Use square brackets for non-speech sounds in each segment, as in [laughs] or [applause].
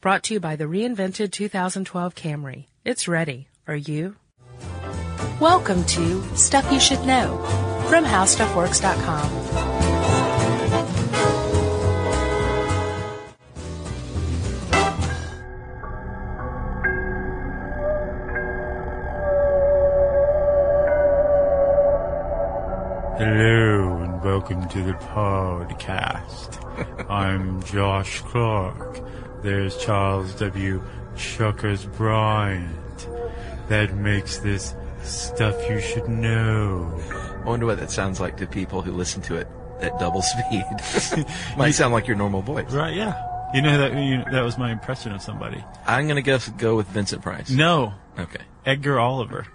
Brought to you by the reinvented 2012 Camry. It's ready. Are you? Welcome to Stuff You Should Know from HowStuffWorks.com. Hello and welcome to the podcast. [laughs] I'm Josh Clark. There's Charles W. Chuckers Bryant. That makes this stuff you should know. I wonder what that sounds like to people who listen to it at double [laughs] speed. [laughs] Might sound like your normal voice. Right? Yeah. You know that you, that was my impression of somebody. I'm gonna go go with Vincent Price. No, Okay. Edgar Oliver.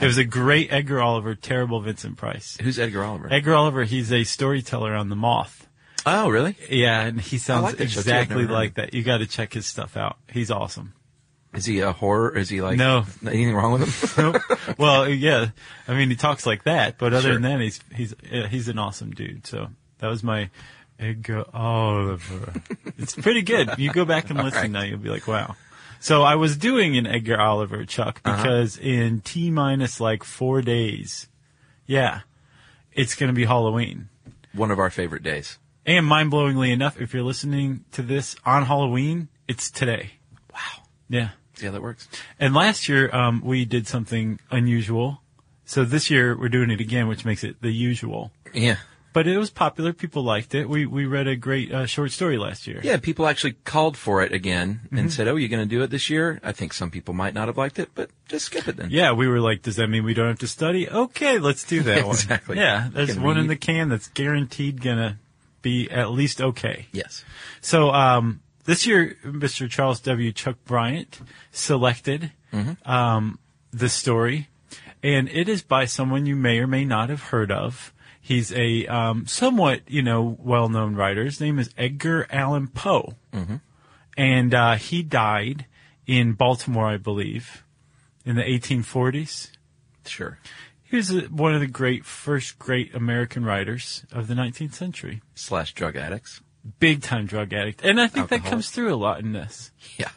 It was a great Edgar Oliver, terrible Vincent Price. Who's Edgar Oliver? Edgar Oliver, he's a storyteller on The Moth. Oh, really? Yeah, and he sounds like that show, too. I've exactly never heard like that. You got to check his stuff out. He's awesome. Is he a horror? Is he like No. Anything wrong with him? [laughs] Nope. well, yeah. I mean, he talks like that, but other Sure. than that, he's he's yeah, he's an awesome dude. So that was my Edgar Oliver. it's pretty good. You go back and [laughs] listen right. now, you'll be like, wow. So I was doing an Edgar Oliver, Chuck, Uh-huh. because in T minus like four days, yeah, it's going to be Halloween. One of our favorite days. And mind blowingly enough, if you're listening to this on Halloween, it's today. Wow. Yeah. See how that works? And last year, um, we did something unusual. So this year we're doing it again, which makes it the usual. Yeah. But it was popular. People liked it. We, we read a great uh, short story last year. Yeah. People actually called for it again Mm-hmm. and said, "Oh, you're gonna do it this year?" I think some people might not have liked it, but just skip it then. Yeah, we were like, does that mean we don't have to study? Okay, let's do that [laughs] one. Exactly. Yeah, there's one in the can that's guaranteed gonna be at least okay. Yes. So um, this year, Mr. Charles W. Chuck Bryant selected um, the story, and it is by someone you may or may not have heard of. He's a um, somewhat, you know, well-known writer. His name is Edgar Allan Poe, and uh, he died in Baltimore, I believe, in the 1840s. Sure. He was uh, one of the great, first great American writers of the 19th century Slash drug addicts. big time drug addict, and I think that comes through a lot in this. Yeah.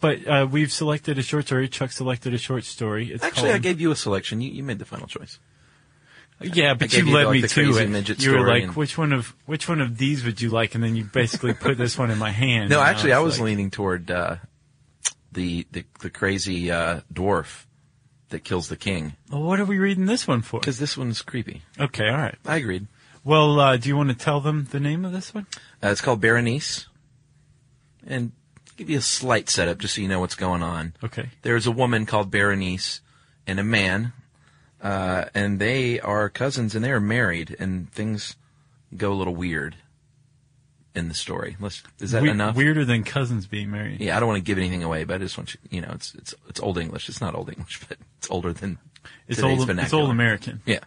But uh, we've selected a short story. Chuck selected a short story. It's Actually, called, I gave you a selection. You, you made the final choice. yeah, but you you, led like, me to it. you were like, and- which one of which one of these would you like? And then you basically put this one in my hand. No, actually, I was like, leaning toward uh, the, the the crazy uh, dwarf that kills the king Well, what are we reading this one for? because this one's creepy. Okay, all right. I agreed. Well, uh, do you want to tell them the name of this one? Uh, it's called Berenice, and give you a slight setup just so you know what's going on. Okay. There's a woman called Berenice and a man, uh, and they are cousins and they are married, and things go a little weird in the story. Let's, is that We- enough? Weirder than cousins being married. Yeah, I don't want to give anything away, but I just want you, you know, it's it's it's old English. It's not old English, [laughs] but it's older than It's today's old. It's vernacular. old American. Yeah.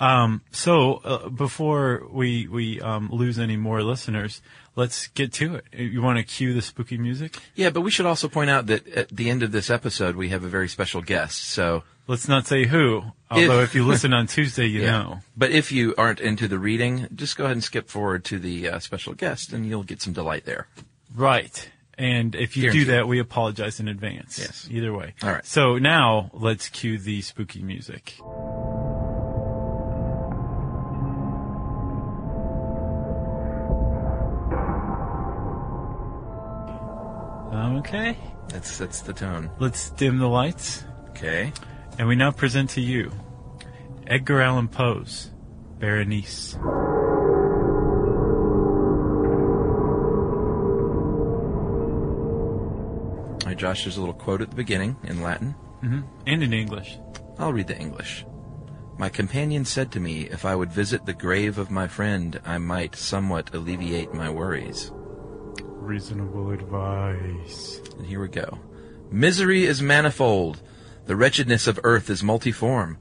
Um, so uh, before we we um, lose any more listeners, let's get to it. You want to cue the spooky music? Yeah, but we should also point out that at the end of this episode, we have a very special guest. So, Let's not say who. Although if, you listen on Tuesday, you [laughs] yeah. know. But if you aren't into the reading, just go ahead and skip forward to the uh, special guest, and you'll get some delight there. Right. And if you Guaranteed. do that, we apologize in advance. Yes. Either way. All right. So now let's cue the spooky music. Okay. That's that's the tone. Let's dim the lights. Okay. And we now present to you Edgar Allan Poe's Berenice. All right, Josh. There's a little quote at the beginning in Latin. Mm-hmm. And in English. I'll read the English. My companion said to me if I would visit the grave of my friend, I might somewhat alleviate my worries. Reasonable advice. And here we go. Misery is manifold. The wretchedness of earth is multiform.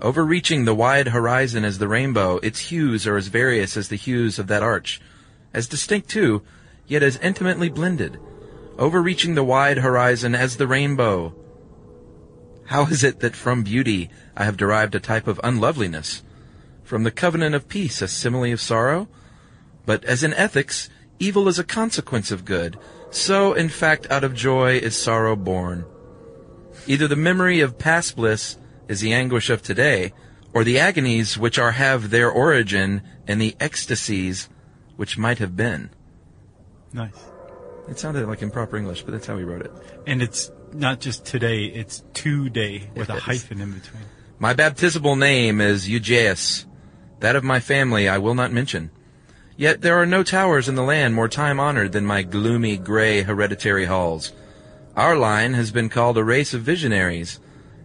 Overreaching the wide horizon as the rainbow, its hues are as various as the hues of that arch. As distinct too, yet as intimately blended. Overreaching the wide horizon as the rainbow. How is it that from beauty I have derived a type of unloveliness? From the covenant of peace a simile of sorrow? But as in ethics, Evil is a consequence of good. So, in fact, out of joy is sorrow born. Either the memory of past bliss is the anguish of today, or the agonies which are have their origin in the ecstasies which might have been. Nice. It sounded like improper English, but that's how he wrote it. And it's not just today, it's today with a It is. hyphen in between. My baptismal name is Egaeus. That of my family I will not mention. Yet there are no towers in the land more time honored than my gloomy gray hereditary halls. Our line has been called a race of visionaries,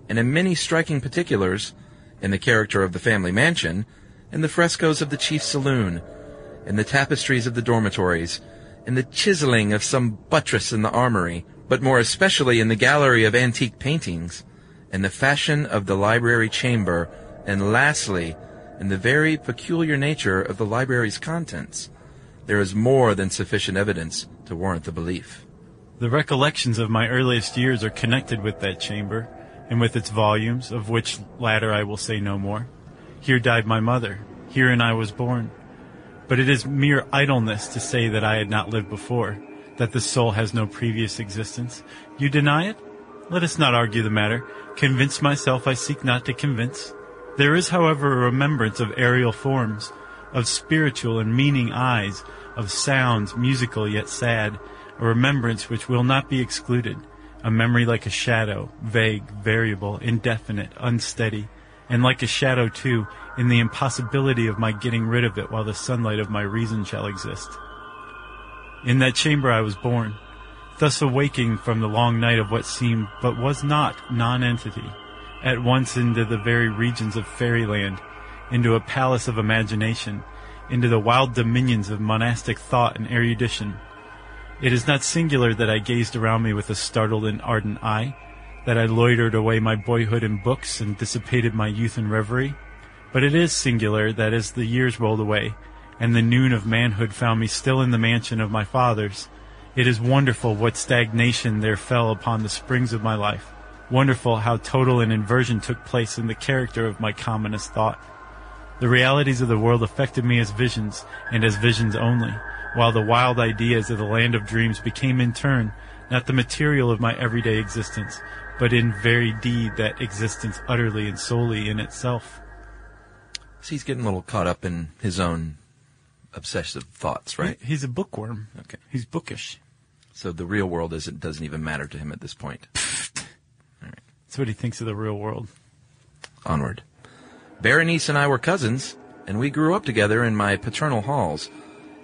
and in many striking particulars, in the character of the family mansion, in the frescoes of the chief saloon, in the tapestries of the dormitories, in the chiseling of some buttress in the armory, but more especially in the gallery of antique paintings, in the fashion of the library chamber, and lastly, in the very peculiar nature of the library's contents, there is more than sufficient evidence to warrant the belief. The recollections of my earliest years are connected with that chamber, and with its volumes, of which latter I will say no more. Here died my mother, herein I was born. But it is mere idleness to say that I had not lived before, that the soul has no previous existence. You deny it? Let us not argue the matter. Convince myself I seek not to convince. There is, however, a remembrance of aerial forms, of spiritual and meaning eyes, of sounds musical yet sad, a remembrance which will not be excluded, a memory like a shadow, vague, variable, indefinite, unsteady, and like a shadow too, in the impossibility of my getting rid of it while the sunlight of my reason shall exist. In that chamber I was born, thus awaking from the long night of what seemed but was not non-entity, at once into the very regions of fairyland, into a palace of imagination, into the wild dominions of monastic thought and erudition. It is not singular that I gazed around me with a startled and ardent eye, that I loitered away my boyhood in books and dissipated my youth in reverie, but it is singular that as the years rolled away, and the noon of manhood found me still in the mansion of my fathers, it is wonderful what stagnation there fell upon the springs of my life. Wonderful how total an inversion took place in the character of my commonest thought. The realities of the world affected me as visions, and as visions only, while the wild ideas of the land of dreams became in turn not the material of my everyday existence, but in very deed that existence utterly and solely in itself. So he's getting a little caught up in his own obsessive thoughts, right? He- He's a bookworm. Okay. He's bookish. So the real world isn't, doesn't even matter to him at this point. [laughs] That's what he thinks of the real world. Onward. Berenice and I were cousins, and we grew up together in my paternal halls.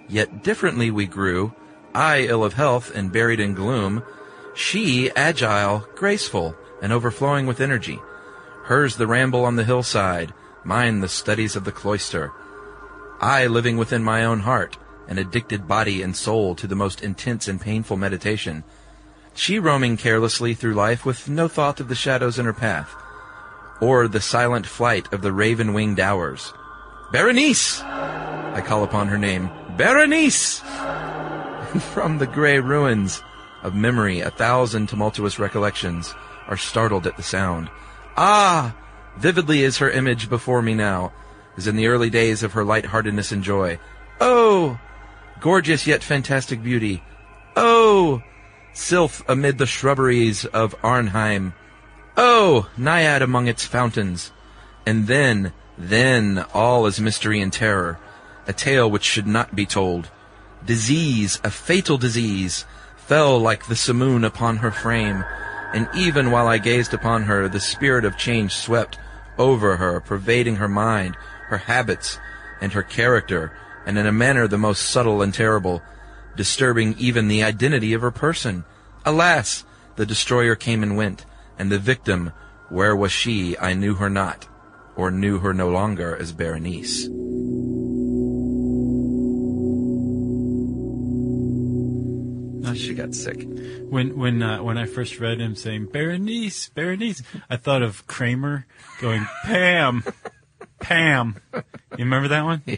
Yet differently we grew, I ill of health and buried in gloom, she agile, graceful, and overflowing with energy. Hers the ramble on the hillside, mine the studies of the cloister. I living within my own heart, an addicted body and soul to the most intense and painful meditation. She roaming carelessly through life with no thought of the shadows in her path, or the silent flight of the raven-winged hours. Berenice! I call upon her name. Berenice! [laughs] From the gray ruins of memory, a thousand tumultuous recollections are startled at the sound. Ah! Vividly is her image before me now, as in the early days of her lightheartedness and joy. Oh! Gorgeous yet fantastic beauty. Oh! Sylph amid the shrubberies of Arnheim. Oh! Naiad among its fountains. And then, then, all is mystery and terror. A tale which should not be told. Disease, a fatal disease, fell like the simoon upon her frame, and even while I gazed upon her, the spirit of change swept over her, pervading her mind, her habits, and her character, and in a manner the most subtle and terrible, disturbing even the identity of her person. Alas! The destroyer came and went, and the victim, where was she? I knew her not, or knew her no longer as Berenice. She got sick. When when uh, when I first read him saying Berenice, Berenice, I thought of Kramer going Pam, Pam. You remember that one? Yeah.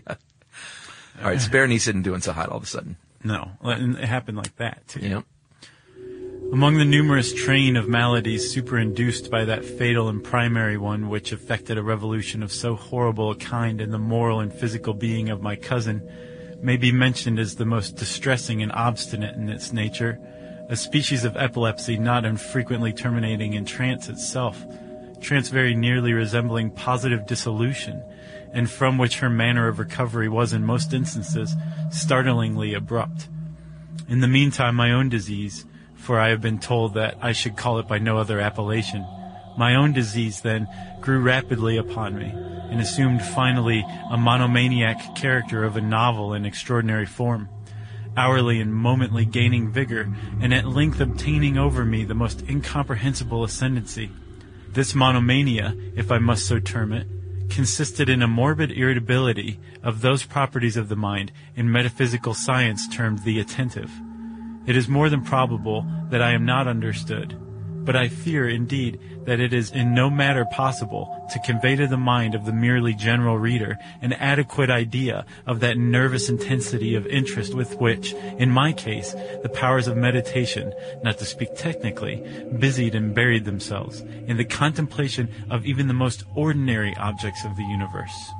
All right, so Berenice isn't doing so hot all of a sudden. No, and it happened like that too. Know? Among the numerous train of maladies superinduced by that fatal and primary one which effected a revolution of so horrible a kind in the moral and physical being of my cousin, may be mentioned as the most distressing and obstinate in its nature, a species of epilepsy not infrequently terminating in trance itself, trance very nearly resembling positive dissolution, and from which her manner of recovery was in most instances startlingly abrupt. In the meantime, my own disease, for I have been told that I should call it by no other appellation, my own disease then grew rapidly upon me, and assumed finally a monomaniac character of a novel and extraordinary form, hourly and momently gaining vigor, and at length obtaining over me the most incomprehensible ascendancy. This monomania, if I must so term it, consisted in a morbid irritability of those properties of the mind in metaphysical science termed the attentive. It is more than probable that I am not understood, but I fear, indeed, that it is in no manner possible to convey to the mind of the merely general reader an adequate idea of that nervous intensity of interest with which, in my case, the powers of meditation, not to speak technically, busied and buried themselves in the contemplation of even the most ordinary objects of the universe.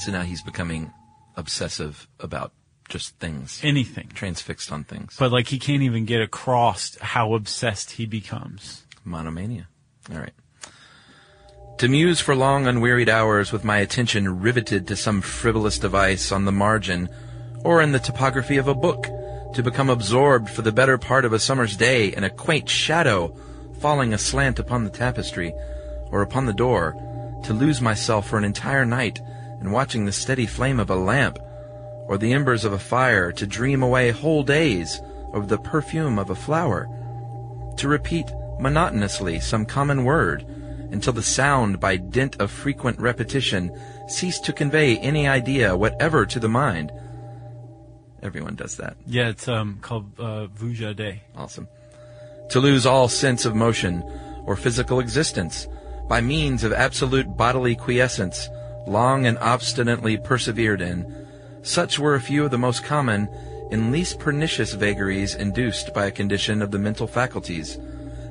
So now he's becoming obsessive about just things, Anything. transfixed on things. But like he can't even get across how obsessed he becomes. Monomania. All right. To muse for long unwearied hours with my attention riveted to some frivolous device on the margin or in the topography of a book, to become absorbed for the better part of a summer's day in a quaint shadow falling aslant upon the tapestry or upon the door, to lose myself for an entire night in watching the steady flame of a lamp or the embers of a fire, to dream away whole days over the perfume of a flower, to repeat monotonously some common word until the sound, by dint of frequent repetition, ceased to convey any idea whatever to the mind. Everyone does that. Yeah, it's um called uh, Vuja Day. Awesome. To lose all sense of motion or physical existence by means of absolute bodily quiescence, long and obstinately persevered in. Such were a few of the most common and least pernicious vagaries induced by a condition of the mental faculties,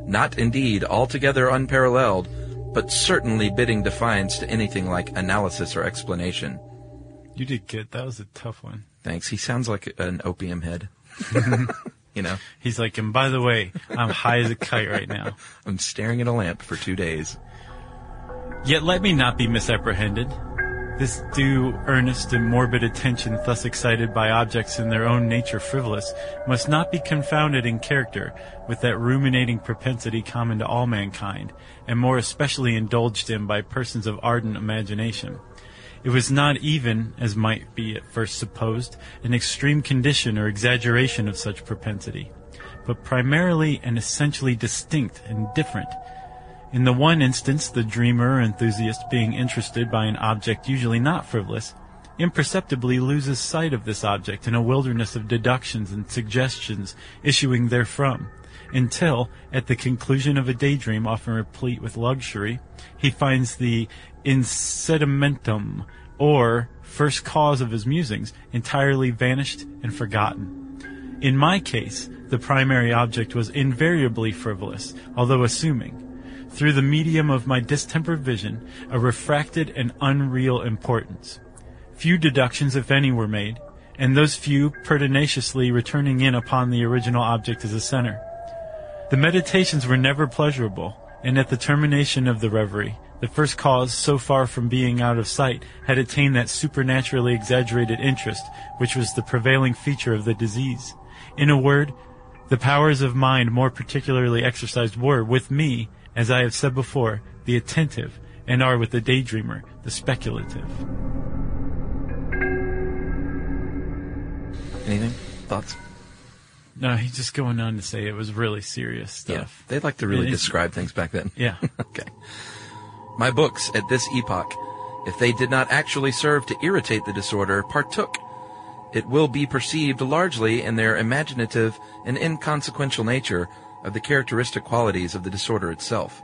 not indeed altogether unparalleled, but certainly bidding defiance to anything like analysis or explanation. You did good. That was a tough one. Thanks. He sounds like an opium head. [laughs] you know, He's like, and by the way, I'm high as a kite right now. I'm staring at a lamp for two days. Yet let me not be misapprehended. This due, earnest, and morbid attention thus excited by objects in their own nature frivolous must not be confounded in character with that ruminating propensity common to all mankind, and more especially indulged in by persons of ardent imagination. It was not even, as might be at first supposed, an extreme condition or exaggeration of such propensity, but primarily and essentially distinct and different. In the one instance, the dreamer or enthusiast being interested by an object usually not frivolous, imperceptibly loses sight of this object in a wilderness of deductions and suggestions issuing therefrom, until, at the conclusion of a daydream often replete with luxury, he finds the incitamentum, or first cause of his musings, entirely vanished and forgotten. In my case, the primary object was invariably frivolous, although assuming, through the medium of my distempered vision, a refracted and unreal importance. Few deductions, if any, were made, and those few pertinaciously returning in upon the original object as a center. The meditations were never pleasurable, and at the termination of the reverie, the first cause, so far from being out of sight, had attained that supernaturally exaggerated interest which was the prevailing feature of the disease. In a word, the powers of mind more particularly exercised were, with me, as I have said before, the attentive, and are with the daydreamer, the speculative. Anything? Thoughts? No, he's just going on to say it was really serious stuff. Yeah, They like to really It is- describe things back then. Yeah. [laughs] okay. My books at this epoch, if they did not actually serve to irritate the disorder, partook. It will be perceived largely in their imaginative and inconsequential nature of the characteristic qualities of the disorder itself.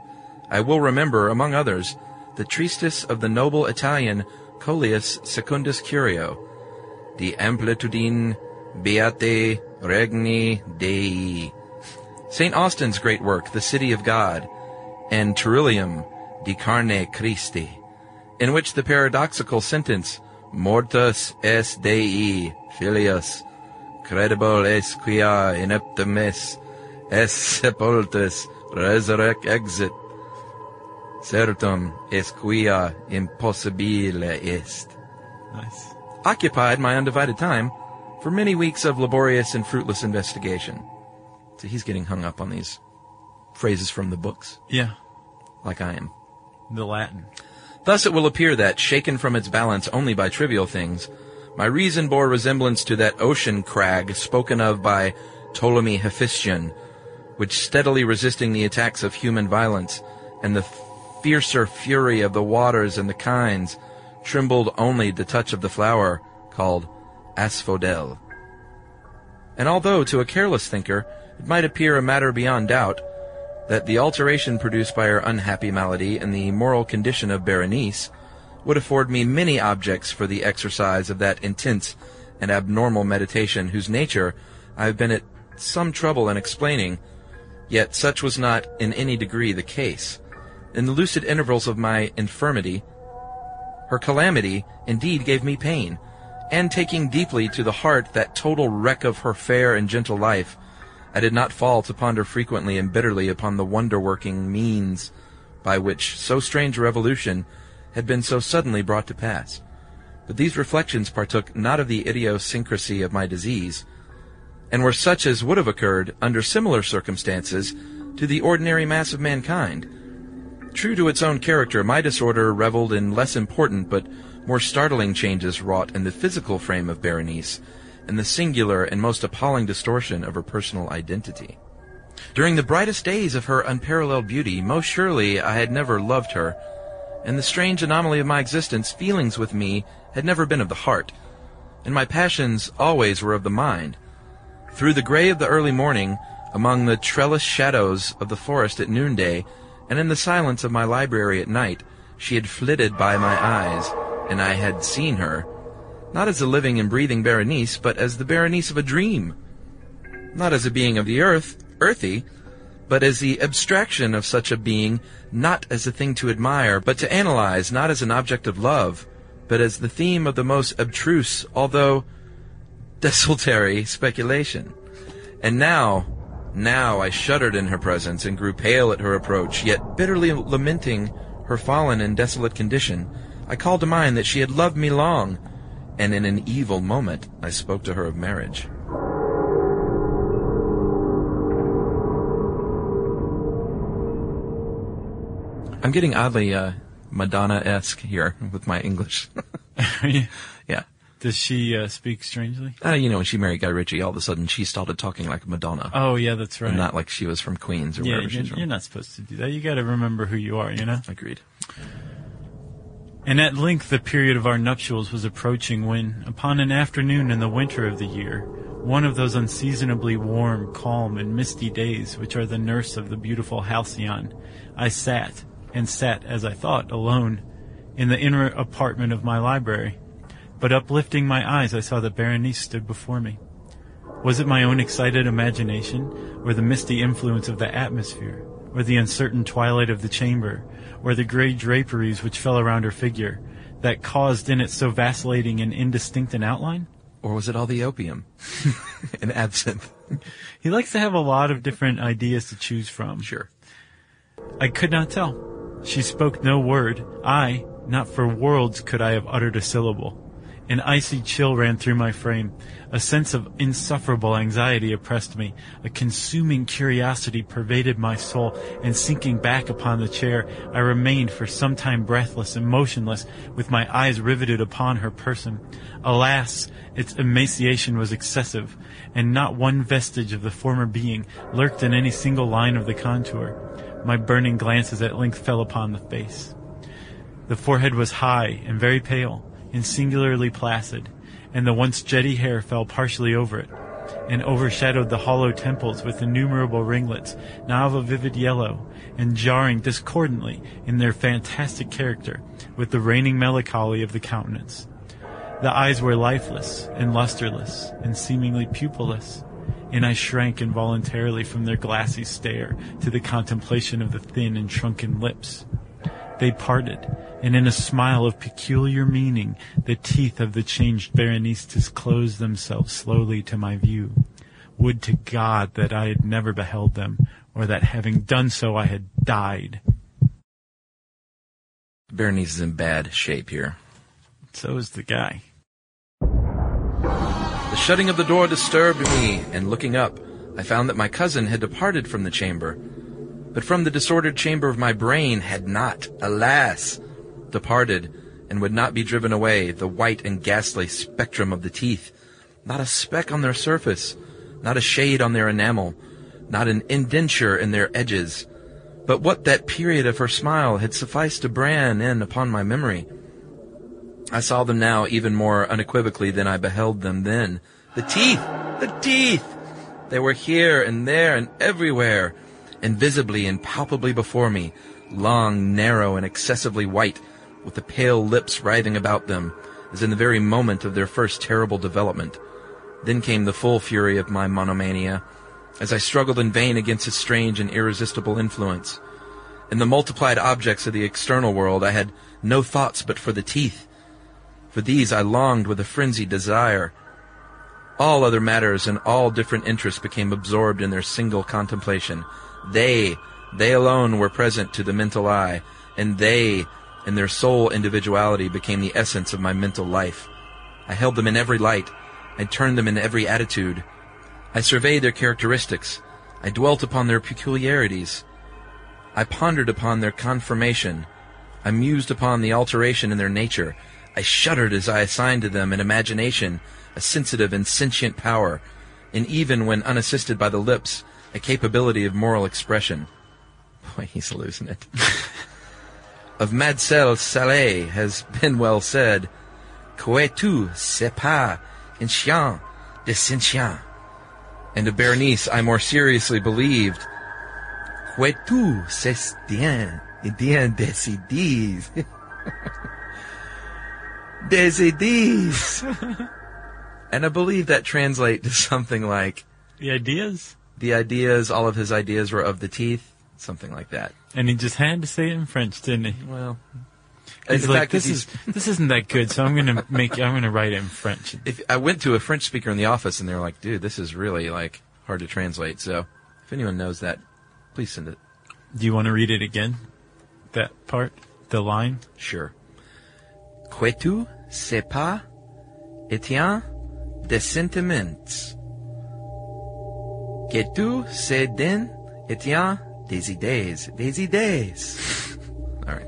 I will remember, among others, the treatise of the noble Italian Coelius Secundus Curio, De Amplitudine Beate Regni Dei, St. Austin's great work, The City of God, and Tertullian di Carne Christi, in which the paradoxical sentence, Mortus es Dei, filius, credible es quia ineptum es, es sepultus resurrec exit. Certum es quia impossibile est. Nice. Occupied my undivided time for many weeks of laborious and fruitless investigation. So he's getting hung up on these phrases from the books, Yeah. like I am. The Latin. Thus it will appear that, shaken from its balance only by trivial things, my reason bore resemblance to that ocean crag spoken of by Ptolemy Hephaestion, which steadily resisting the attacks of human violence and the fiercer fury of the waters and the kinds, trembled only the touch of the flower called asphodel. And although to a careless thinker it might appear a matter beyond doubt that the alteration produced by her unhappy malady and the moral condition of Berenice would afford me many objects for the exercise of that intense and abnormal meditation whose nature I have been at some trouble in explaining, yet such was not in any degree the case. In the lucid intervals of my infirmity, her calamity indeed gave me pain, and taking deeply to the heart that total wreck of her fair and gentle life, I did not fall to ponder frequently and bitterly upon the wonder-working means by which so strange a revolution had been so suddenly brought to pass. But these reflections partook not of the idiosyncrasy of my disease, and were such as would have occurred under similar circumstances to the ordinary mass of mankind. True to its own character, my disorder reveled in less important but more startling changes wrought in the physical frame of Berenice, and the singular and most appalling distortion of her personal identity. During the brightest days of her unparalleled beauty, most surely I had never loved her. In the strange anomaly of my existence, feelings with me had never been of the heart, and my passions always were of the mind. Through the gray of the early morning, among the trellis shadows of the forest at noonday, and in the silence of my library at night, she had flitted by my eyes, and I had seen her, not as a living and breathing Berenice, but as the Berenice of a dream. Not as a being of the earth, earthy, but as the abstraction of such a being, not as a thing to admire, but to analyze, not as an object of love, but as the theme of the most abstruse, although desultory speculation. And now, now I shuddered in her presence and grew pale at her approach, yet bitterly lamenting her fallen and desolate condition, I called to mind that she had loved me long, and in an evil moment I spoke to her of marriage. I'm getting oddly uh, Madonna-esque here with my English. [laughs] [laughs] Does she uh, speak strangely? Uh, you know, when she married Guy Ritchie, all of a sudden she started talking like Madonna. Oh, yeah, that's right. And not like she was from Queens or yeah, wherever you're, she's from. you're not supposed to do that. You got to remember who you are, you know? Agreed. And at length the period of our nuptials was approaching when, upon an afternoon in the winter of the year, one of those unseasonably warm, calm, and misty days which are the nurse of the beautiful halcyon, I sat, and sat, as I thought, alone, in the inner apartment of my library. But uplifting my eyes, I saw that Berenice stood before me. Was it my own excited imagination, or the misty influence of the atmosphere, or the uncertain twilight of the chamber, or the gray draperies which fell around her figure, that caused in it so vacillating and indistinct an outline? Or was it all the opium [laughs] and absinthe? He likes to have a lot of different ideas to choose from. Sure. I could not tell. She spoke no word. I, not for worlds could I have uttered a syllable. An icy chill ran through my frame. A sense of insufferable anxiety oppressed me. A consuming curiosity pervaded my soul, and sinking back upon the chair, I remained for some time breathless and motionless, with my eyes riveted upon her person. Alas, its emaciation was excessive, and not one vestige of the former being lurked in any single line of the contour. My burning glances at length fell upon the face. The forehead was high and very pale, and singularly placid, and the once jetty hair fell partially over it, and overshadowed the hollow temples with innumerable ringlets, now of a vivid yellow, and jarring discordantly in their fantastic character with the reigning melancholy of the countenance. The eyes were lifeless and lusterless and seemingly pupilless, and I shrank involuntarily from their glassy stare to the contemplation of the thin and shrunken lips. They parted, and in a smile of peculiar meaning, the teeth of the changed Berenice disclosed themselves slowly to my view. Would to God that I had never beheld them, or that having done so I had died. Berenice is in bad shape here. So is the guy. The shutting of the door disturbed me, and looking up, I found that my cousin had departed from the chamber, but from the disordered chamber of my brain had not, alas, departed, and would not be driven away the white and ghastly spectrum of the teeth, not a speck on their surface, not a shade on their enamel, not an indenture in their edges, but what that period of her smile had sufficed to brand in upon my memory. I saw them now even more unequivocally than I beheld them then. The teeth! The teeth! They were here and there and everywhere, invisibly and palpably before me, long, narrow, and excessively white, with the pale lips writhing about them, as in the very moment of their first terrible development. Then came the full fury of my monomania, as I struggled in vain against its strange and irresistible influence. In the multiplied objects of the external world, I had no thoughts but for the teeth. For these I longed with a frenzied desire. All other matters and all different interests became absorbed in their single contemplation. They, they alone were present to the mental eye, and they, in their sole individuality, became the essence of my mental life. I held them in every light. I turned them in every attitude. I surveyed their characteristics. I dwelt upon their peculiarities. I pondered upon their conformation. I mused upon the alteration in their nature. I shuddered as I assigned to them an imagination, a sensitive and sentient power, and even when unassisted by the lips, a capability of moral expression. [laughs] Boy, he's losing it. [laughs] of Mademoiselle Sallé has been well said, Que tu c'est pas un chien de chien. And of Berenice I more seriously believed, Que tu c'est bien, bien décidis. [laughs] décidis. and I believe that translate to something like, The ideas? The ideas, all of his ideas were of the teeth, something like that. And he just had to say it in French, didn't he? Well, He's like, fact this is this isn't that good, so I'm gonna make I'm gonna write it in French. if I went to a French speaker in the office and they were like, "Dude, this is really like hard to translate." So, if anyone knows that, please send it. Do you want to read it again? That part, the line. Sure. Que tu sais pas, Etienne, des sentiments. Que tu sais den, Etienne, des idées, des idées. All right.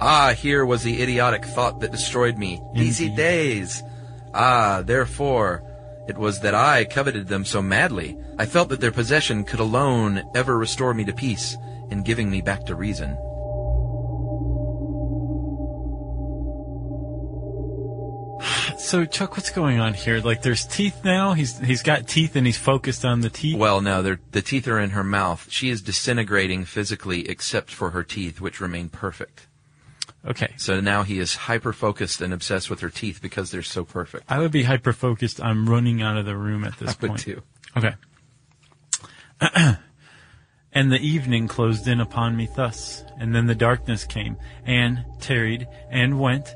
Ah, here was the idiotic thought that destroyed me. Indeed. idées. Ah, therefore, it was that I coveted them so madly. I felt that their possession could alone ever restore me to peace in giving me back to reason. So Chuck, what's going on here? Like, there's teeth now. He's he's got teeth and he's focused on the teeth. Well, no, they're, the teeth are in her mouth. She is disintegrating physically except for her teeth, which remain perfect. Okay, So now he is hyper focused and obsessed with her teeth because they're so perfect. I would be hyper focused. I'm running out of the room at this I would point. too. Okay. [clears throat] and the evening closed in upon me thus, and then the darkness came, and tarried, and went,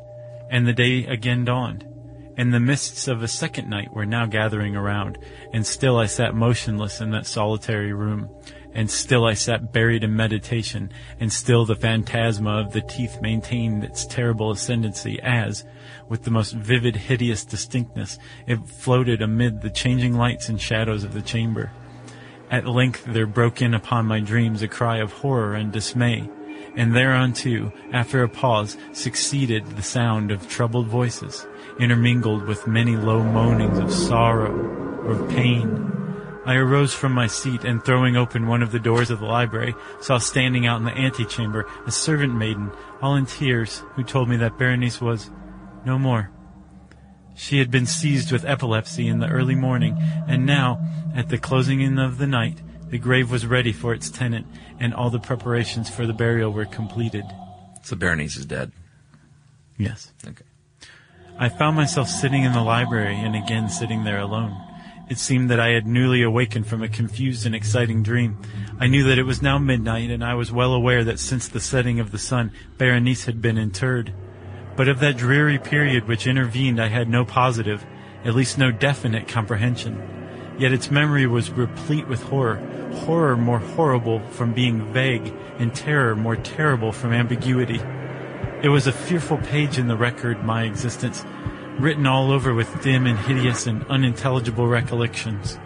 and the day again dawned. And the mists of a second night were now gathering around, and still I sat motionless in that solitary room, and still I sat buried in meditation, and still the phantasma of the teeth maintained its terrible ascendancy as, with the most vivid, hideous distinctness, it floated amid the changing lights and shadows of the chamber. At length there broke in upon my dreams a cry of horror and dismay, and thereunto, after a pause, succeeded the sound of troubled voices, intermingled with many low moanings of sorrow or of pain. I arose from my seat and throwing open one of the doors of the library, saw standing out in the antechamber a servant maiden, all in tears, who told me that Berenice was no more. She had been seized with epilepsy in the early morning, and now, at the closing in of the night, the grave was ready for its tenant, and all the preparations for the burial were completed. So Berenice is dead. Yes. Okay. I found myself sitting in the library and again sitting there alone. It seemed that I had newly awakened from a confused and exciting dream. I knew that it was now midnight, and I was well aware that since the setting of the sun, Berenice had been interred. But of that dreary period which intervened, I had no positive, at least no definite comprehension. Yet its memory was replete with horror, horror more horrible from being vague, and terror more terrible from ambiguity. It was a fearful page in the record, my existence, written all over with dim and hideous and unintelligible recollections.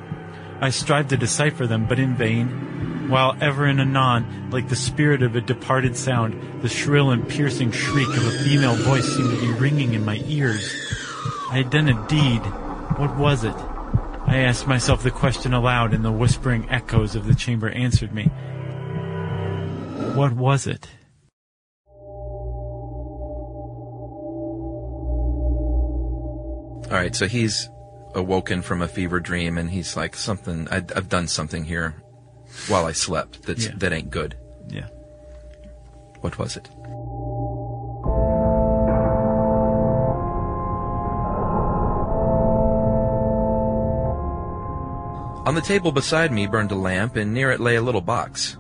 I strived to decipher them, but in vain, while ever and anon, like the spirit of a departed sound, the shrill and piercing shriek of a female voice seemed to be ringing in my ears. I had done a deed. What was it? I asked myself the question aloud, and the whispering echoes of the chamber answered me. What was it? All right, so he's awoken from a fever dream, and he's like, "Something. I, I've done something here while I slept. That's Yeah. that ain't good. Yeah. What was it?" On the table beside me burned a lamp, and near it lay a little box.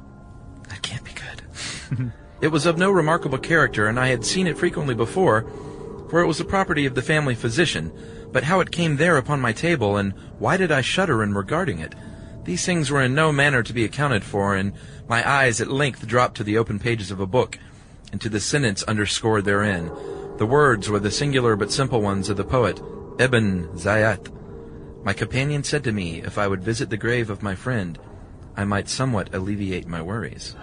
That can't be good. [laughs] it was of no remarkable character, and I had seen it frequently before, for it was the property of the family physician. But how it came there upon my table, and why did I shudder in regarding it? These things were in no manner to be accounted for, and my eyes at length dropped to the open pages of a book, and to the sentence underscored therein. The words were the singular but simple ones of the poet Ibn Zayat. My companion said to me if I would visit the grave of my friend, I might somewhat alleviate my worries.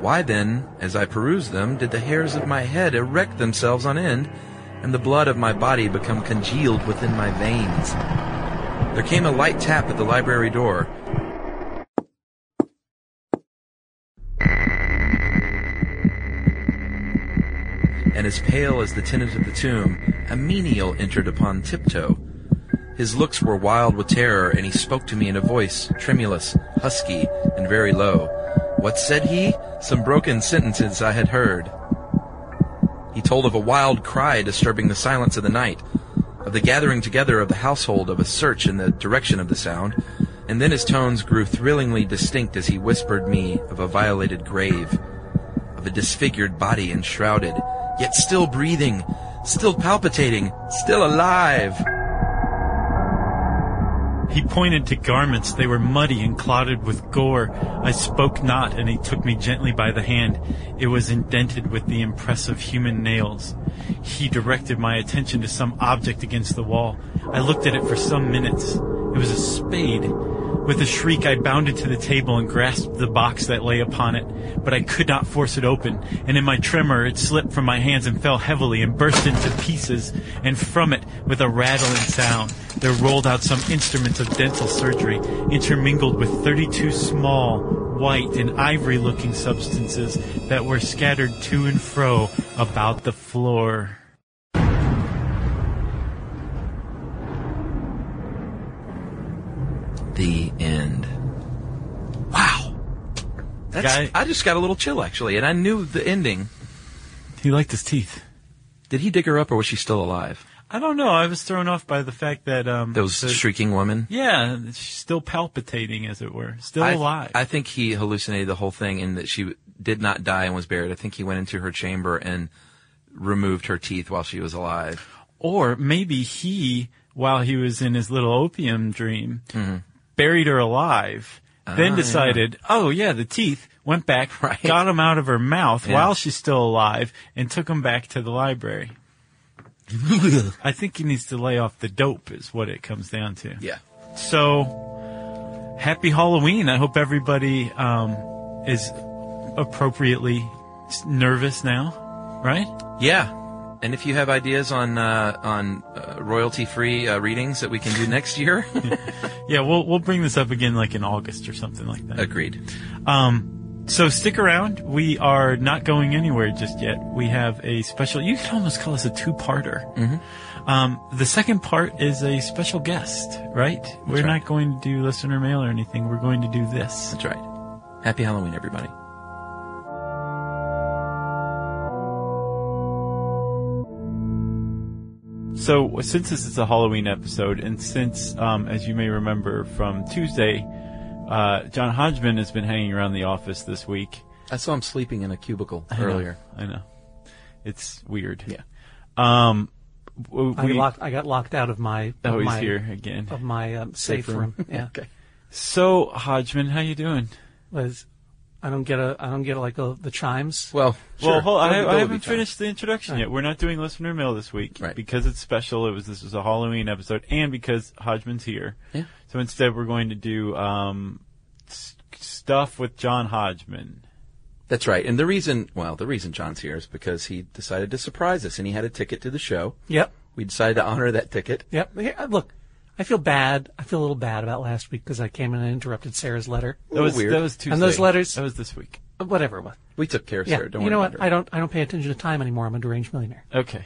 Why then, as I perused them, did the hairs of my head erect themselves on end, and the blood of my body become congealed within my veins? There came a light tap at the library door. And as pale as the tenant of the tomb, a menial entered upon tiptoe. His looks were wild with terror, and he spoke to me in a voice tremulous, husky, and very low. What said he? Some broken sentences I had heard. He told of a wild cry disturbing the silence of the night, of the gathering together of the household of a search in the direction of the sound, and then his tones grew thrillingly distinct as he whispered me of a violated grave, of a disfigured body enshrouded, yet still breathing, still palpitating, still alive. He pointed to garments. They were muddy and clotted with gore. I spoke not, and he took me gently by the hand. It was indented with the impressive human nails. He directed my attention to some object against the wall. I looked at it for some minutes. It was a spade. With a shriek, I bounded to the table and grasped the box that lay upon it, but I could not force it open, and in my tremor it slipped from my hands and fell heavily and burst into pieces, and from it, with a rattling sound, there rolled out some instruments of dental surgery, intermingled with 32 small, white, and ivory-looking substances that were scattered to and fro about the floor. The end. Wow. That's, Guy- I just got a little chill actually, and I knew the ending. He liked his teeth. Did he dig her up or was she still alive? I don't know. I was thrown off by the fact that um, Those the- shrieking women? Yeah, she's still palpitating, as it were, still I, alive. I think he hallucinated the whole thing in that she did not die and was buried. I think he went into her chamber and removed her teeth while she was alive. or maybe he, while he was in his little opium dream, buried her alive. Then Ah, decided, oh yeah, the teeth went back, [laughs] Right. got them out of her mouth Yeah. while she's still alive, and took them back to the library. [laughs] I think he needs to lay off the dope, is what it comes down to. Yeah. So, happy Halloween. I hope everybody um, is appropriately s- nervous now, right? Yeah. And if you have ideas on uh, on uh, royalty free uh, readings that we can do next year, [laughs] Yeah, we'll we'll bring this up again like in August or something like that. agreed. Um, so stick around. We are not going anywhere just yet. We have a special. You could almost call us a two-parter. Mm-hmm. Um, the second part is a special guest, right? We're right. not going to do listener mail or anything. We're going to do this. That's right. Happy Halloween, everybody. So, since this is a Halloween episode, and since, um, as you may remember from Tuesday, uh, John Hodgman has been hanging around the office this week. I saw him sleeping in a cubicle I know, earlier. I know. It's weird. Yeah. Um, w- I, we, locked, I got locked out of my of oh, he's my, here again. of my um, safe, room. [laughs] Yeah, okay. So, Hodgman, how you doing? Was- I don't get a I don't get like a, the chimes. Well, Well, hold, I, Go- go I haven't finished the introduction yet. We're not doing listener mail this week Right. because it's special. It was this was a Halloween episode, and because Hodgman's here. Yeah. So instead, we're going to do um, s- stuff with John Hodgman. That's right. And the reason, well, the reason John's here is because he decided to surprise us, and he had a ticket to the show. Yep, We decided to honor that ticket. yep. Here, look, I feel bad. I feel a little bad about last week because I came in and interrupted Sarah's letter. That was weird. that was Tuesday. And those letters- That was this week. Uh, Whatever it was. We took care of Yeah. Sarah. Don't you know about what? her. I don't I don't pay attention to time anymore. I'm a deranged millionaire. Okay.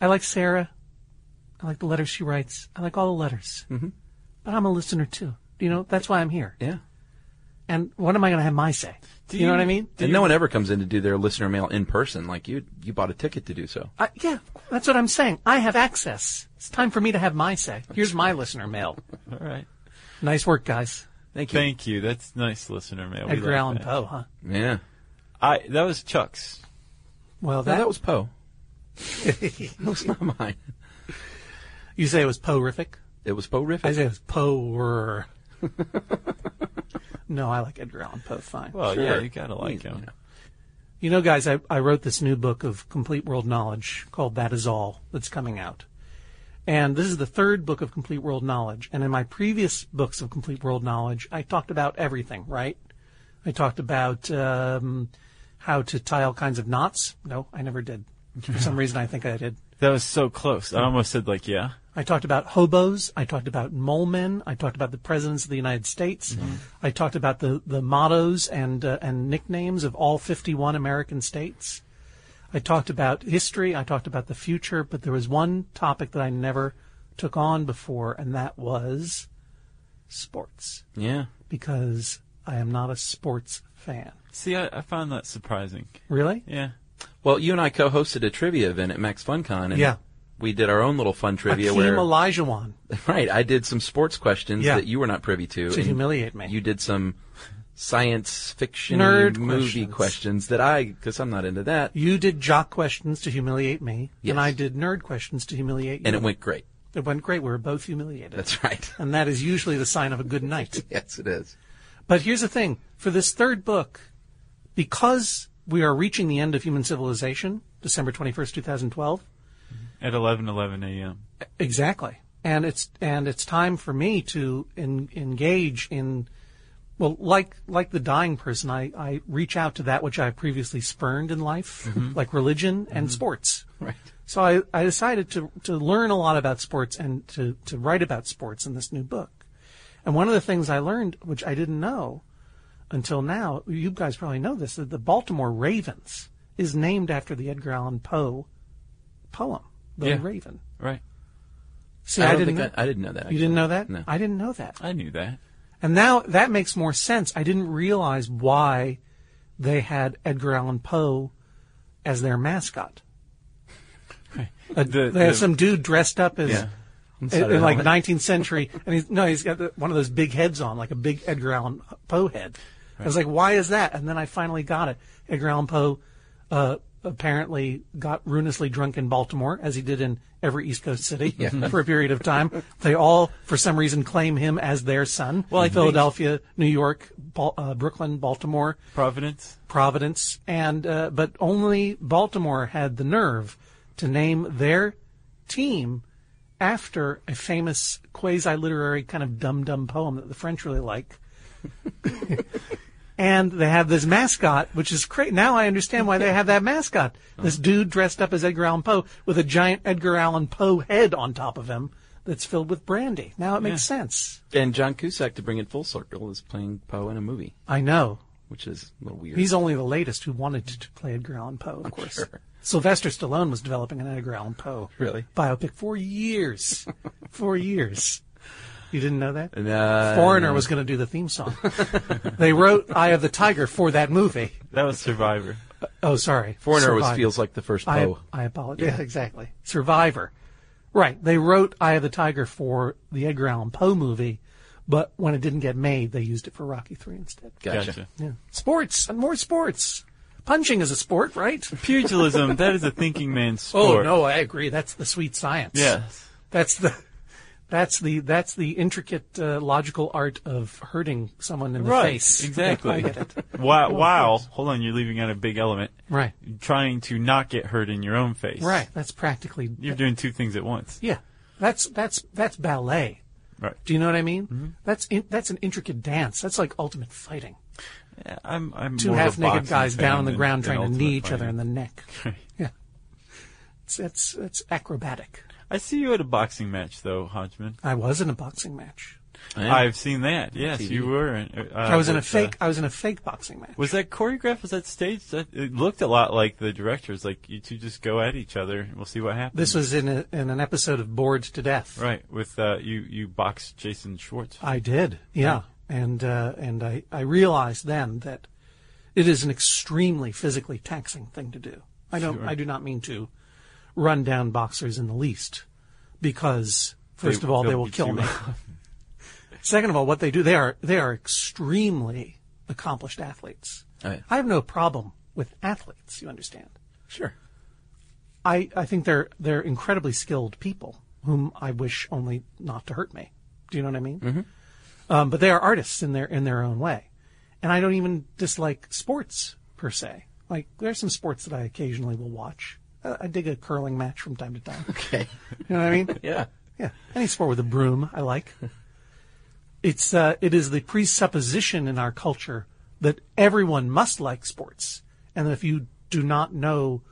I like Sarah. I like the letters she writes. I like all the letters. Mm-hmm. But I'm a listener too. You know, that's why I'm here. Yeah. And what am I going to have my say? Do you know what I mean? And no one ever comes in to do their listener mail in person. Like you, you bought a ticket to do so. I, yeah, that's what I'm saying. I have access. It's time for me to have my say. Here's my listener mail. All right. Nice work, guys. Thank you. Thank you. That's nice listener mail. We Edgar like Allan. Poe, huh? Yeah. I that was Chuck's. Well, No, that, that was Poe. [laughs] that was not mine. you say it was Poe-rific? It was Poe I say it was Poe. [laughs] no, I like Edgar Allan Poe fine. Well, Sure. yeah, you gotta like You him. know. You know, guys, I, I wrote this new book of complete world knowledge called That Is All that's coming out. And this is the third book of complete world knowledge. And in my previous books of complete world knowledge, I talked about everything, right? I talked about um, how to tie all kinds of knots. No, I never did. For some [laughs] reason, I think I did. That was so close. I almost said like, yeah. I talked about hobos. I talked about mole men. I talked about the presidents of the United States. I talked about the, the mottos and uh, and nicknames of all 51 American states. I talked about history. I talked about the future. But there was one topic that I never took on before, and that was sports, Yeah. because I am not a sports fan. See, I, I found that surprising. Really? Yeah. Well, you and I co-hosted a trivia event at Max FunCon, and Yeah. We did our own little fun trivia Hakeem where, Olajuwon [laughs] right, I did some sports questions Yeah. that you were not privy to. to and humiliate me. You did some science fiction Nerd movie questions. questions that I, because I'm not into that, You did jock questions to humiliate me, Yes. and I did nerd questions to humiliate you. and it went great. It went great. We were both humiliated. That's right. and that is usually the sign of a good night. [laughs] yes, it is. But here's the thing for this third book, because we are reaching the end of human civilization, December 21st, 2012. At 11:11 a.m. Exactly. And it's and it's time for me to en- engage in well like like the dying person I, I reach out to that which I previously spurned in life mm-hmm. like religion and mm-hmm. sports. Right. So I, I decided to, to learn a lot about sports and to, to write about sports in this new book. And one of the things I learned, which I didn't know until now, you guys probably know this, that the Baltimore Ravens is named after the Edgar Allan Poe poem, The Yeah. Raven. Right. See, I, I, didn't know. I, I didn't know that. you didn't know that? No. I didn't know that. I knew that. And now that makes more sense. I didn't realize why they had Edgar Allan Poe as their mascot. Uh, The- they had some dude dressed up as Yeah. in, in like 19th century, and he's no, he's got the, one of those big heads on, like a big Edgar Allan Poe head. I was like, why is that? And then I finally got it. Edgar Allan Poe uh, apparently got ruinously drunk in Baltimore, as he did in every East Coast city [laughs] for a period of time. They all, for some reason, claim him as their son. Well, I think- Philadelphia, New York, Bal- uh, Brooklyn, Baltimore, Providence. Providence, and uh, but only Baltimore had the nerve to name their team after a famous quasi-literary kind of dumb-dumb poem that the French really like. [laughs] and they have this mascot, which is great. Now I understand why they have that mascot. This dude dressed up as Edgar Allan Poe with a giant Edgar Allan Poe head on top of him that's filled with brandy. Now it makes sense. And John Cusack, to bring it full circle, is playing Poe in a movie, I know. which is a little weird. He's only the latest who wanted to, to play Edgar Allan Poe, of course. sure. Sylvester Stallone was developing an Edgar Allan Poe Really? biopic for years. [laughs] for years. You didn't know that? Uh, Foreigner no. was going to do the theme song. they wrote Eye of the Tiger for that movie. That was Survivor. Oh, sorry. Foreigner was feels like the first I, Poe. I apologize. Yeah, [laughs] exactly. Survivor. Right. They wrote Eye of the Tiger for the Edgar Allan Poe movie, but when it didn't get made, they used it for Rocky 3 instead. Gotcha. Gotcha. Yeah. Sports and more sports. Punching is a sport, right? [laughs] Pugilism, that is a thinking man's sport. Oh no, I agree. That's the sweet science. Yes. That's the that's the that's the intricate uh, logical art of hurting someone in the Right. face. [laughs] Exactly. I get it. Wow. Hold on. You're leaving out a big element. Right. Trying to not get hurt in your own face. Right. That's practically You're doing two things at once. Yeah. That's that's that's ballet. Right. Do you know what I mean? Mm-hmm. That's in, that's an intricate dance. That's like ultimate fighting. Yeah, I'm, I'm Two more of a half naked guys down on the ground than trying to knee each other in the neck. [laughs] Yeah. It's that's that's acrobatic. I see you at a boxing match, though, Hodgman. I was in a boxing match. I've seen that. Yes, TV. you were. Uh, I was in a fake uh, I was in a fake boxing match. was that choreographed? Was that staged? That, it looked a lot like the directors. Like you two just go at each other. and We'll see what happens. This was in a, in an episode of Bored to Death. right with uh, you. You boxed Jason Schwartzman. I did, yeah, and uh, and I I realized then that it is an extremely physically taxing thing to do. I don't Sure. I do not mean to run down boxers in the least, because first They- of all they they'll kill me. [laughs] [laughs] Second of all, what they do they are they are extremely accomplished athletes. Oh, yeah. I have no problem with athletes. You understand? Sure. I, I think they're they're incredibly skilled people whom I wish only not to hurt me. Do you know what I mean? Mm-hmm. Um, but they are artists in their in their own way, and I don't even dislike sports per se. Like there's some sports that I occasionally will watch. Uh, I dig a curling match from time to time. [laughs] Okay. You know what I mean? [laughs] yeah. Yeah, any sport with a broom I like. It's uh, it is the presupposition in our culture that everyone must like sports, and that if you do not know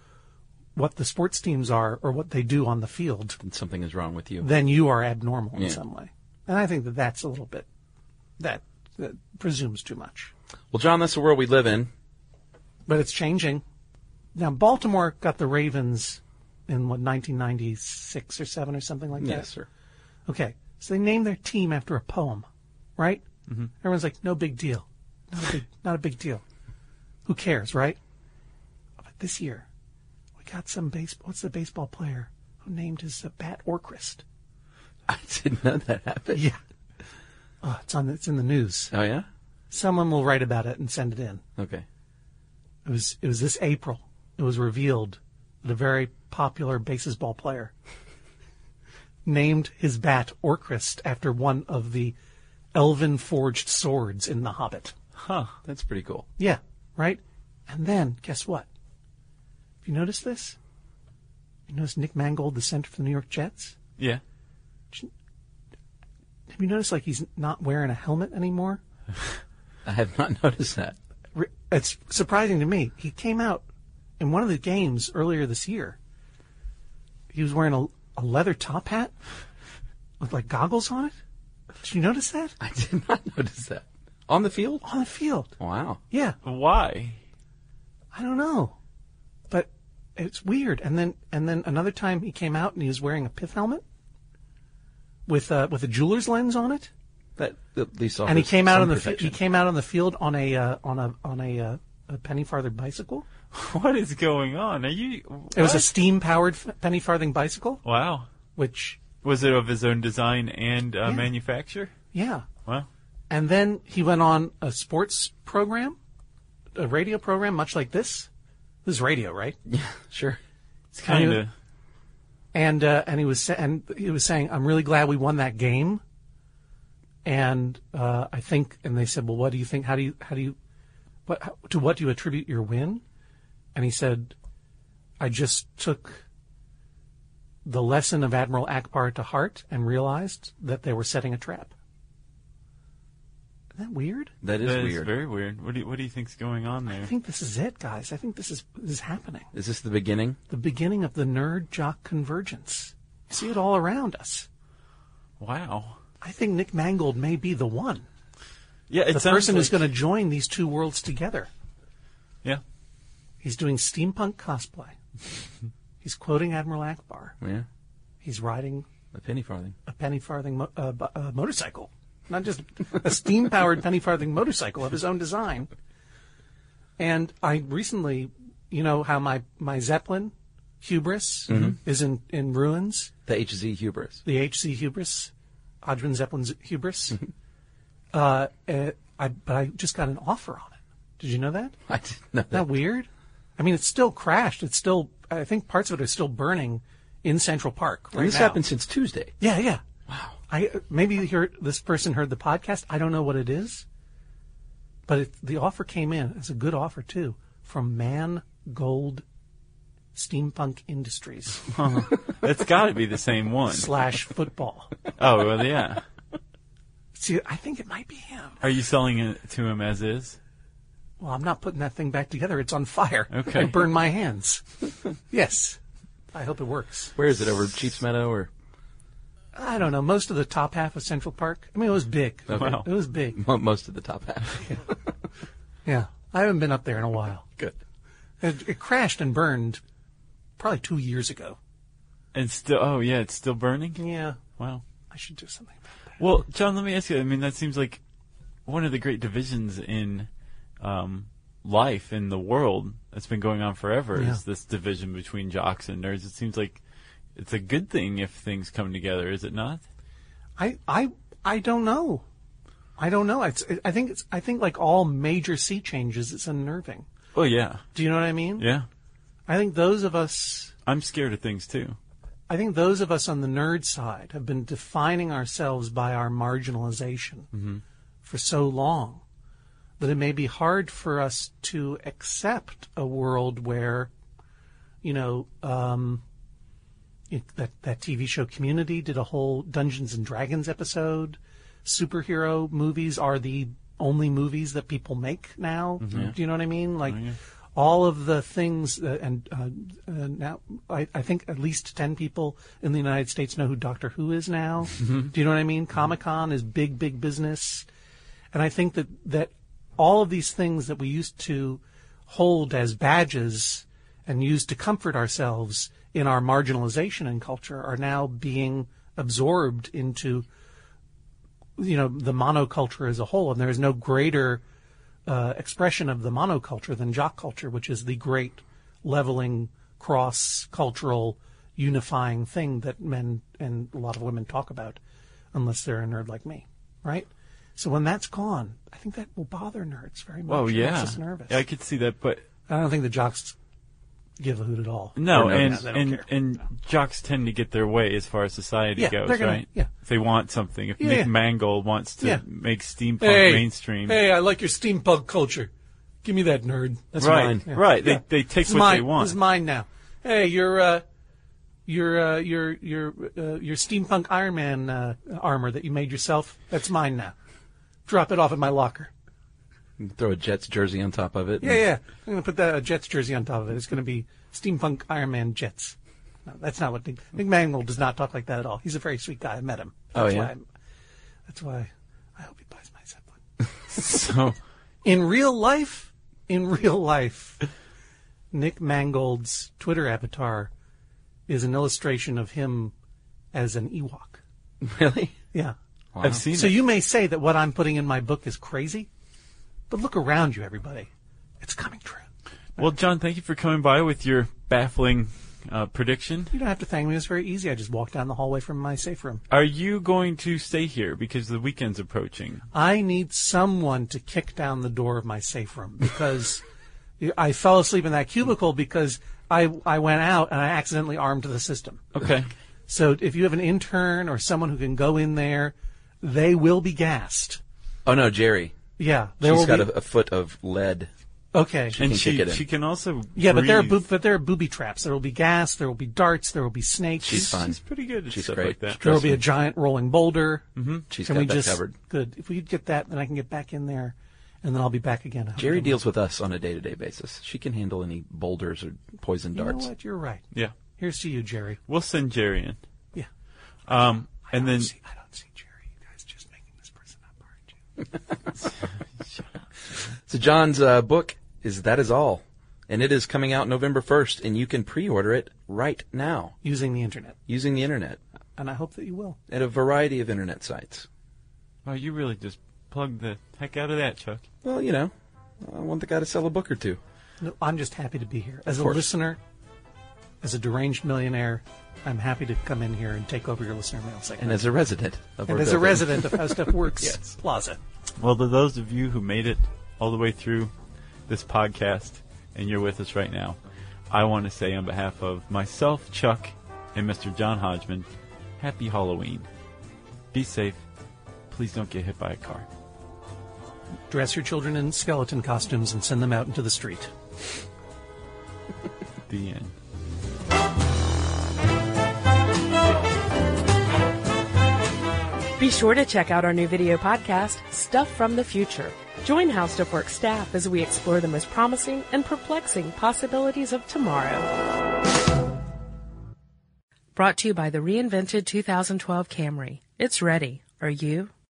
what the sports teams are or what they do on the field, And something is wrong with you. then you are abnormal in some way. And I think that that's a little bit that, that presumes too much. Well, John, that's the world we live in. But it's changing. Now Baltimore got the Ravens in what 1996 or 7 or something like that. Yes, sir. Okay, so they named their team after a poem, right? Mm-hmm. Everyone's like, no big deal, not a big, not a big deal. Who cares, right? But this year, we got some base. What's the baseball player who named his uh, bat Orcrist? I didn't know that happened. Yeah. Oh, it's on. It's in the news. Oh, yeah? Someone will write about it and send it in. Okay. It was. It was this April. It was revealed that a very popular baseball player [laughs] named his bat Orcrist after one of the elven forged swords in The Hobbit. Huh. That's pretty cool. Yeah, right? And then, guess what? Have you noticed this? You notice Nick Mangold, the center for the New York Jets? Yeah. Have you noticed, like, he's not wearing a helmet anymore? [laughs] I have not [laughs] noticed that. It's surprising to me. He came out in one of the games earlier this year. He was wearing a, a leather top hat with, like, goggles on it. Did you notice that? I did not [laughs] notice that. On the field? On the field. Wow. Yeah. Why? I don't know, but it's weird. And then and then another time he came out and he was wearing a pith helmet with uh, with a jeweler's lens on it, That at least and he came out on the fi- protection. he came out on the field on a uh, on a on a, uh, a penny farthing bicycle. [laughs] What is going on? Are you? It was a steam powered f- penny farthing bicycle, Wow. which Was it of his own design and uh, Yeah. manufacture? yeah. Wow. And then he went on a sports program, a radio program, much like this. This is radio, right? [laughs] Yeah, sure. It's kind of. and uh, and he was sa- and he was saying, "I'm really glad we won that game." And uh, I think, and they said, "Well, what do you think? How do you how do you what how, to what do you attribute your win?" And he said, "I just took the lesson of Admiral Ackbar to heart and realized that they were setting a trap." Isn't that weird? That is That is weird. very weird. What do you, What do you think's going on there? I think this is it, guys. I think this is this is happening. Is this the beginning? The beginning of the nerd jock convergence. You see it all around us. Wow. I think Nick Mangold may be the one. Yeah, it the sounds person who's going to join these two worlds together. Yeah. He's doing steampunk cosplay. [laughs] He's quoting Admiral Ackbar. Yeah. He's riding A penny farthing. a penny farthing mo- uh, bu- uh, motorcycle, not just a steam powered penny farthing motorcycle of his own design. And I recently you know how my my Zeppelin hubris is in in ruins. The HZ hubris. The HC hubris, Adrian Zeppelin's hubris. uh, uh, I but I just got an offer on it. Did you know that? I didn't know Isn't that that. weird? I mean, it's still crashed. It's still. I think parts of it are still burning in Central Park. Right And this now. happened since Tuesday. Yeah, yeah. Wow. I maybe you heard this person heard the podcast. I don't know what it is, but it, the offer came in. It's a good offer too from Man Gold Steampunk Industries [laughs] It's got to be the same one. slash football. Oh, well, yeah. See, I think it might be him. Are you selling it to him as is? Well, I'm not putting that thing back together. It's on fire. Okay. I burned my hands. [laughs] yes. I hope it works. Where is it? Over Sheep Meadow or I don't know. Most of the top half of Central Park. I mean, it was big. Okay. Wow. It was big. most of the top half? [laughs] Yeah. I haven't been up there in a while. Good. It, it crashed and burned probably two years ago. And still, oh, yeah, it's still burning? Yeah. Wow. I should do something about that. Well, John, let me ask you. I mean, that seems like one of the great divisions in um, life in the world that's been going on forever. Yeah. Is this division between jocks and nerds? It seems like it's a good thing if things come together, is it not? I, I, I don't know. I don't know. It's, I think it's, I think like all major sea changes, it's unnerving. Oh yeah, Do you know what I mean? yeah. I think those of us, I'm scared of things too. I think those of us on the nerd side have been defining ourselves by our marginalization for so long that it may be hard for us to accept a world where, you know, um, it, that that TV show Community did a whole Dungeons and Dragons episode. Superhero movies are the only movies that people make now. Do you know what I mean? Like all of the things, uh, and uh, uh, now I, I think at least ten people in the United States know who Doctor Who is now. Do you know what I mean? Comic Con is big, big business, and I think that that all of these things that we used to hold as badges and use to comfort ourselves in our marginalization in culture are now being absorbed into you know the monoculture as a whole. And there is no greater uh, expression of the monoculture than jock culture which is the great leveling cross cultural unifying thing that men and a lot of women talk about unless they're a nerd like me right so when that's gone i think that will bother nerds very much Oh yeah, makes us nervous I could see that, but I don't think the jocks give a hoot at all. no, no, and and and jocks tend to get their way as far as society Yeah, goes, gonna- right? yeah. If they want something, if Yeah, Nick yeah. Mangold wants to make steampunk Hey, mainstream, Hey, I like your steampunk culture. Give me that nerd. That's right, mine. right? They they take what mine. they want. This is mine now. Hey, your uh, your uh, your your uh, your steampunk Iron Man uh, armor that you made yourself. That's mine now. Drop it off at my locker. Throw a Jets jersey on top of it. Yeah, yeah. I'm gonna put that uh, Jets jersey on top of it. It's gonna be steampunk Iron Man Jets. No, that's not what Nick, Nick Mangold does not talk like that at all. He's a very sweet guy. I met him. Oh, That's yeah? Why I'm, that's why I hope he buys my Zeppelin. [laughs] so In real life, in real life, Nick Mangold's Twitter avatar is an illustration of him as an Ewok. Really? Yeah. I've seen So it. you may say that what I'm putting in my book is crazy, but look around you, everybody. It's coming true. Well, John, thank you for coming by with your baffling uh, prediction. You don't have to thank me. It's very easy. I just walked down the hallway from my safe room. Are you going to stay here because the weekend's approaching? I need someone to kick down the door of my safe room because [laughs] I fell asleep in that cubicle because I, I went out and I accidentally armed the system. Okay. So if you have an intern or someone who can go in there, they will be gassed. Oh no, Jerry. Yeah, there She's will got be. a, a foot of lead. okay. She and can she kick it in. she can also yeah, but there are breathe. boob, but there are booby traps. There will be gas. There will be darts. There will be snakes. She's fine. She's pretty good at She's stuff great. like that. There will be a giant rolling boulder. Mm-hmm. She's Can got we that just covered. good? If we could get that, then I can get back in there, and then I'll be back again. I hope Jerry I'm- deals with us on a day-to-day basis. She can handle any boulders or poison You know darts. what? You're right. Yeah, Here's to you, Jerry. we'll send Jerry in. Yeah. Um, I and then see, I don't see Jerry. You guys just making this person up, aren't you? [laughs] So John's uh, book is That Is All, and it is coming out November 1st, and you can pre-order it right now Using the internet, using the internet and I hope that you will. at a variety of internet sites. oh, you really just plugged the heck out of that, Chuck. Well, you know, I want the guy to sell a book or two. No, I'm just happy to be here. As a listener, as a deranged millionaire, I'm happy to come in here and take over your listener mail segment. And as a resident of And our as a resident of How Stuff [laughs] Works Yes. Plaza. Well, to those of you who made it all the way through this podcast and you're with us right now, I want to say on behalf of myself, Chuck, and Mr. John Hodgman, happy Halloween. Be safe. Please don't get hit by a car. Dress your children in skeleton costumes and send them out into the street. [laughs] The end. Be sure to check out our new video podcast, Stuff from the Future. Join How Stuff Works staff as we explore the most promising and perplexing possibilities of tomorrow. Brought to you by the reinvented 2012 Camry. It's ready. Are you?